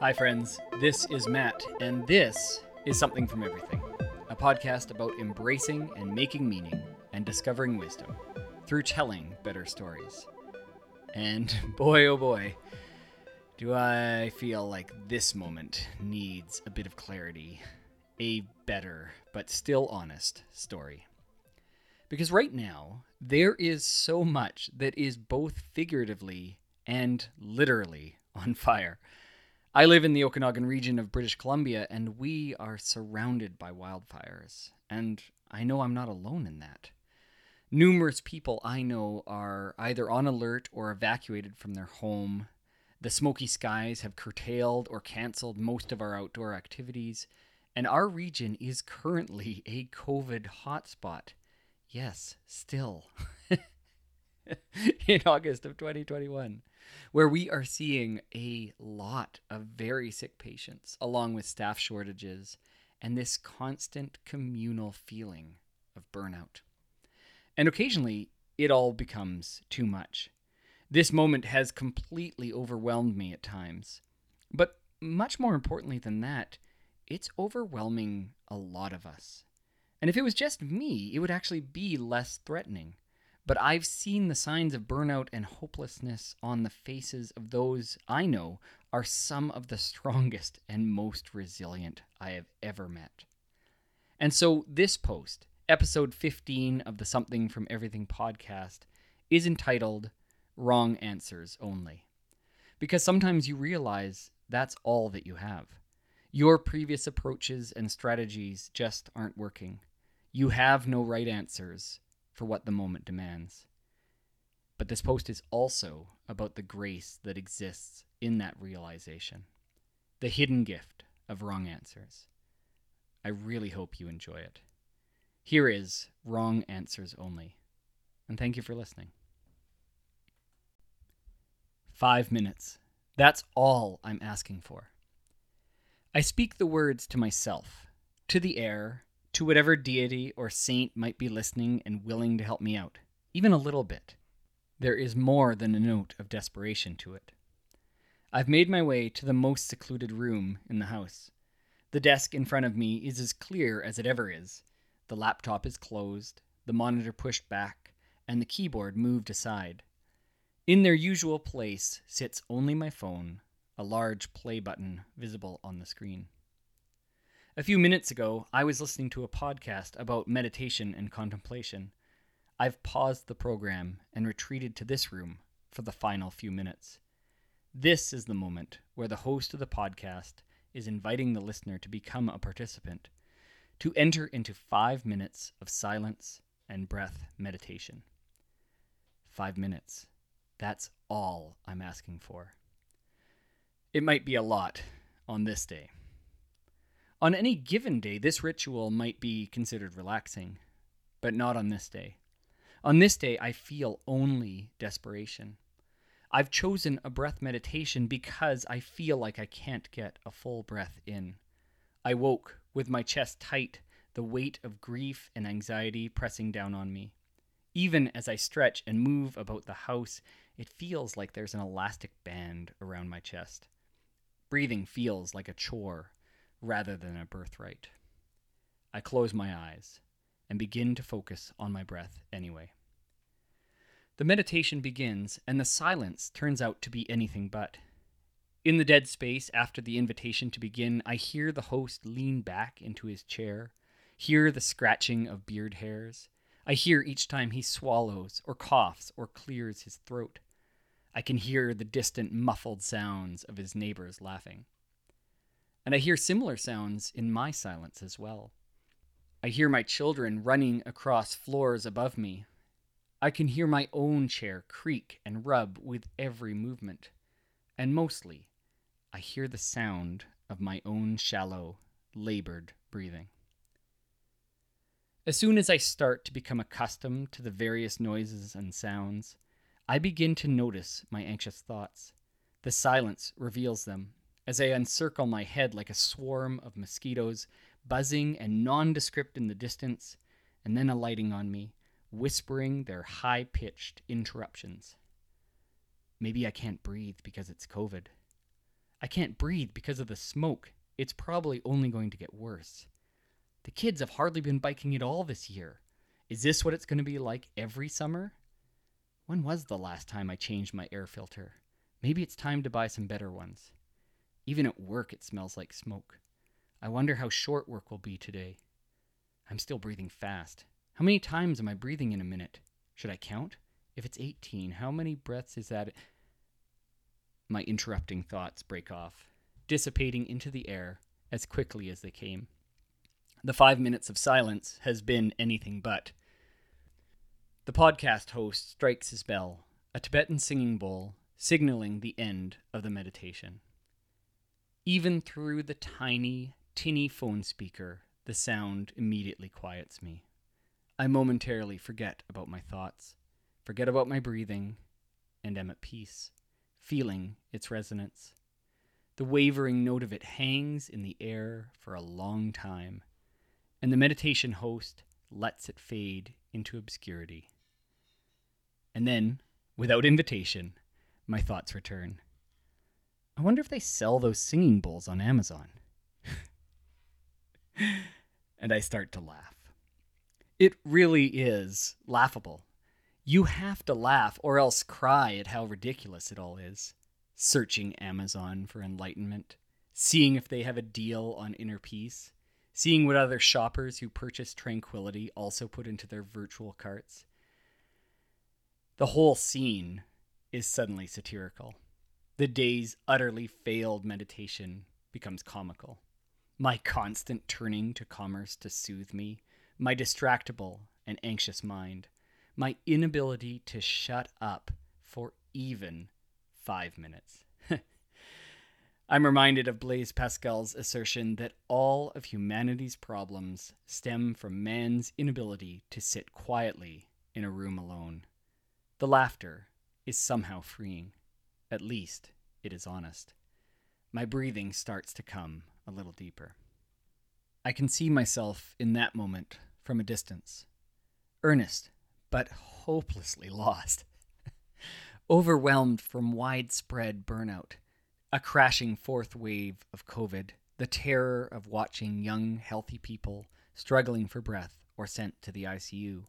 Hi, friends. This is Matt, and this is Something from Everything, a podcast about embracing and making meaning and discovering wisdom through telling better stories. And boy, oh boy, do I feel like this moment needs a bit of clarity, a better, but still honest story. Because right now, there is so much that is both figuratively and literally on fire. I live in the Okanagan region of British Columbia, and we are surrounded by wildfires. And I know I'm not alone in that. Numerous people I know are either on alert or evacuated from their home. The smoky skies have curtailed or canceled most of our outdoor activities, and our region is currently a COVID hotspot. Yes, still. in August of 2021 where we are seeing a lot of very sick patients, along with staff shortages and this constant communal feeling of burnout. And occasionally, it all becomes too much. This moment has completely overwhelmed me at times. But much more importantly than that, it's overwhelming a lot of us. And if it was just me, it would actually be less threatening but I've seen the signs of burnout and hopelessness on the faces of those I know are some of the strongest and most resilient I have ever met. And so, this post, episode 15 of the Something from Everything podcast, is entitled Wrong Answers Only. Because sometimes you realize that's all that you have. Your previous approaches and strategies just aren't working. You have no right answers, for what the moment demands. But this post is also about the grace that exists in that realization, the hidden gift of wrong answers. I really hope you enjoy it. Here is Wrong Answers Only, and thank you for listening. Five minutes. That's all I'm asking for. I speak the words to myself, to the air, to whatever deity or saint might be listening and willing to help me out, even a little bit. There is more than a note of desperation to it. I've made my way to the most secluded room in the house. The desk in front of me is as clear as it ever is. The laptop is closed, the monitor pushed back, and the keyboard moved aside. In their usual place sits only my phone, a large play button visible on the screen. A few minutes ago, I was listening to a podcast about meditation and contemplation. I've paused the program and retreated to this room for the final few minutes. This is the moment where the host of the podcast is inviting the listener to become a participant, to enter into five minutes of silence and breath meditation. Five minutes. That's all I'm asking for. It might be a lot on this day. On any given day, this ritual might be considered relaxing, but not on this day. On this day, I feel only desperation. I've chosen a breath meditation because I feel like I can't get a full breath in. I woke with my chest tight, the weight of grief and anxiety pressing down on me. Even as I stretch and move about the house, it feels like there's an elastic band around my chest. Breathing feels like a chore rather than a birthright. I close my eyes and begin to focus on my breath anyway. The meditation begins, and the silence turns out to be anything but. In the dead space after the invitation to begin, I hear the host lean back into his chair, hear the scratching of beard hairs. I hear each time he swallows or coughs or clears his throat. I can hear the distant muffled sounds of his neighbors laughing. And I hear similar sounds in my silence as well. I hear my children running across floors above me. I can hear my own chair creak and rub with every movement. And mostly, I hear the sound of my own shallow, labored breathing. As soon as I start to become accustomed to the various noises and sounds, I begin to notice my anxious thoughts. The silence reveals them, as I encircle my head like a swarm of mosquitoes, buzzing and nondescript in the distance, and then alighting on me, whispering their high pitched interruptions. Maybe I can't breathe because it's COVID. I can't breathe because of the smoke. It's probably only going to get worse. The kids have hardly been biking at all this year. Is this what it's going to be like every summer? When was the last time I changed my air filter? Maybe it's time to buy some better ones. Even at work, it smells like smoke. I wonder how short work will be today. I'm still breathing fast. How many times am I breathing in a minute? Should I count? If it's 18, how many breaths is that? My interrupting thoughts break off, dissipating into the air as quickly as they came. The five minutes of silence has been anything but. The podcast host strikes his bell, a Tibetan singing bowl, signaling the end of the meditation. Even through the tiny, tinny phone speaker, the sound immediately quiets me. I momentarily forget about my thoughts, forget about my breathing, and am at peace, feeling its resonance. The wavering note of it hangs in the air for a long time, and the meditation host lets it fade into obscurity. And then, without invitation, my thoughts return. I wonder if they sell those singing bowls on Amazon. and I start to laugh. It really is laughable. You have to laugh or else cry at how ridiculous it all is. Searching Amazon for enlightenment, seeing if they have a deal on inner peace, seeing what other shoppers who purchase tranquility also put into their virtual carts. The whole scene is suddenly satirical. The day's utterly failed meditation becomes comical. My constant turning to commerce to soothe me, my distractible and anxious mind, my inability to shut up for even five minutes. I'm reminded of Blaise Pascal's assertion that all of humanity's problems stem from man's inability to sit quietly in a room alone. The laughter is somehow freeing. At least it is honest. My breathing starts to come a little deeper. I can see myself in that moment from a distance, earnest, but hopelessly lost, overwhelmed from widespread burnout a crashing fourth wave of COVID, the terror of watching young, healthy people struggling for breath or sent to the ICU.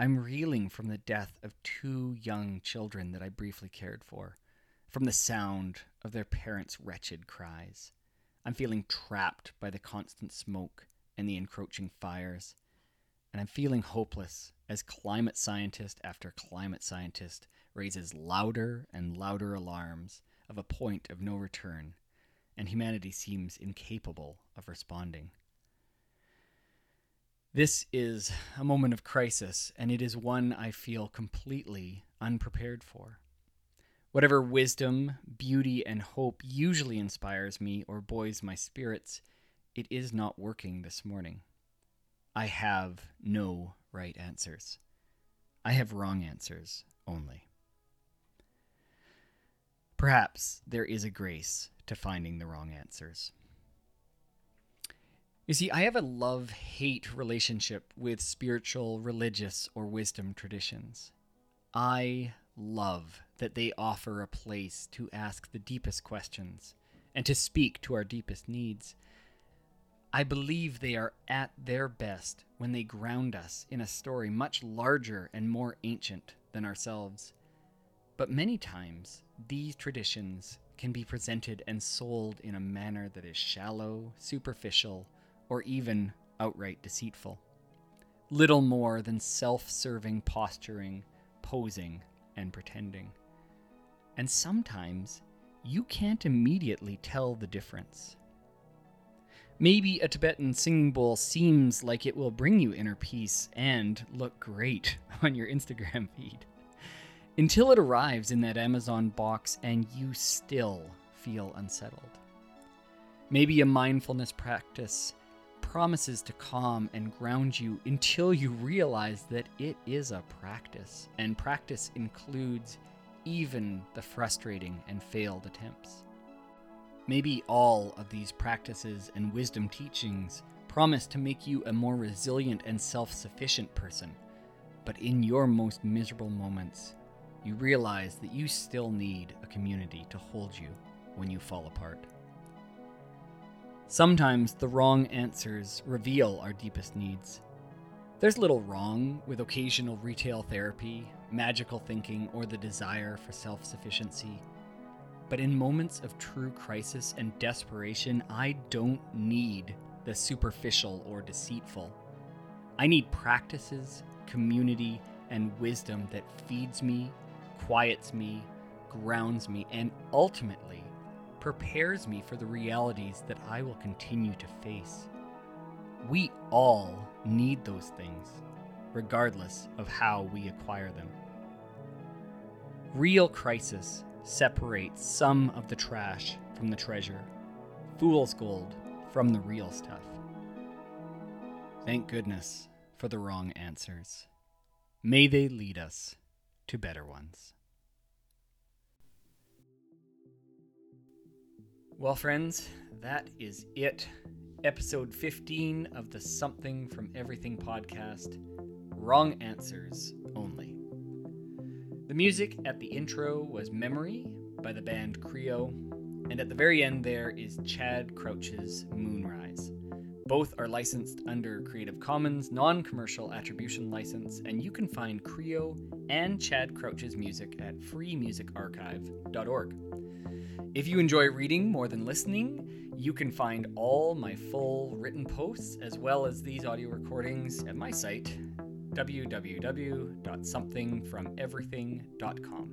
I'm reeling from the death of two young children that I briefly cared for, from the sound of their parents' wretched cries. I'm feeling trapped by the constant smoke and the encroaching fires. And I'm feeling hopeless as climate scientist after climate scientist raises louder and louder alarms of a point of no return, and humanity seems incapable of responding. This is a moment of crisis, and it is one I feel completely unprepared for. Whatever wisdom, beauty, and hope usually inspires me or buoys my spirits, it is not working this morning. I have no right answers. I have wrong answers only. Perhaps there is a grace to finding the wrong answers. You see, I have a love hate relationship with spiritual, religious, or wisdom traditions. I love that they offer a place to ask the deepest questions and to speak to our deepest needs. I believe they are at their best when they ground us in a story much larger and more ancient than ourselves. But many times, these traditions can be presented and sold in a manner that is shallow, superficial, or even outright deceitful. Little more than self serving posturing, posing, and pretending. And sometimes you can't immediately tell the difference. Maybe a Tibetan singing bowl seems like it will bring you inner peace and look great on your Instagram feed until it arrives in that Amazon box and you still feel unsettled. Maybe a mindfulness practice promises to calm and ground you until you realize that it is a practice, and practice includes even the frustrating and failed attempts. Maybe all of these practices and wisdom teachings promise to make you a more resilient and self sufficient person, but in your most miserable moments, you realize that you still need a community to hold you when you fall apart. Sometimes the wrong answers reveal our deepest needs. There's little wrong with occasional retail therapy, magical thinking, or the desire for self sufficiency. But in moments of true crisis and desperation, I don't need the superficial or deceitful. I need practices, community, and wisdom that feeds me, quiets me, grounds me, and ultimately prepares me for the realities that I will continue to face. We all need those things, regardless of how we acquire them. Real crisis separates some of the trash from the treasure, fool's gold from the real stuff. Thank goodness for the wrong answers. May they lead us to better ones. Well, friends, that is it. Episode 15 of the Something from Everything podcast Wrong Answers Only. The music at the intro was Memory by the band Creo, and at the very end there is Chad Crouch's Moonrise. Both are licensed under Creative Commons non commercial attribution license, and you can find Creo and Chad Crouch's music at freemusicarchive.org. If you enjoy reading more than listening, you can find all my full written posts as well as these audio recordings at my site, www.somethingfromeverything.com.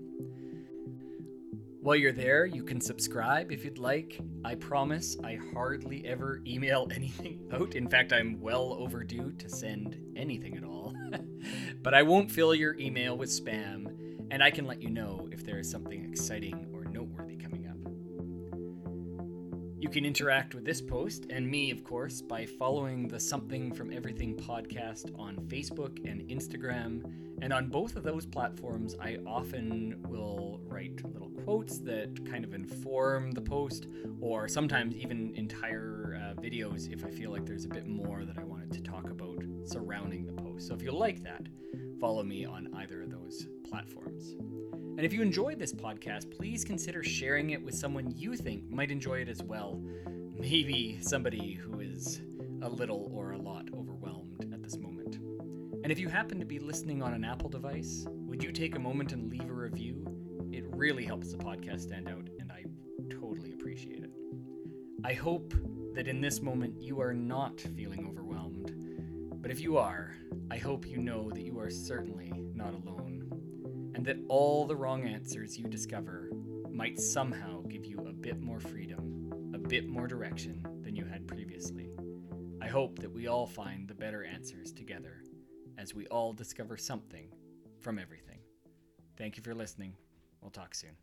While you're there, you can subscribe if you'd like. I promise I hardly ever email anything out. In fact, I'm well overdue to send anything at all. but I won't fill your email with spam, and I can let you know if there is something exciting You can interact with this post and me, of course, by following the Something from Everything podcast on Facebook and Instagram. And on both of those platforms, I often will write little quotes that kind of inform the post, or sometimes even entire uh, videos if I feel like there's a bit more that I wanted to talk about surrounding the post. So if you like that, follow me on either of those platforms. And if you enjoyed this podcast, please consider sharing it with someone you think might enjoy it as well. Maybe somebody who is a little or a lot overwhelmed at this moment. And if you happen to be listening on an Apple device, would you take a moment and leave a review? It really helps the podcast stand out, and I totally appreciate it. I hope that in this moment you are not feeling overwhelmed. But if you are, I hope you know that you are certainly not alone and that all the wrong answers you discover might somehow give you a bit more freedom, a bit more direction than you had previously. I hope that we all find the better answers together as we all discover something from everything. Thank you for listening. We'll talk soon.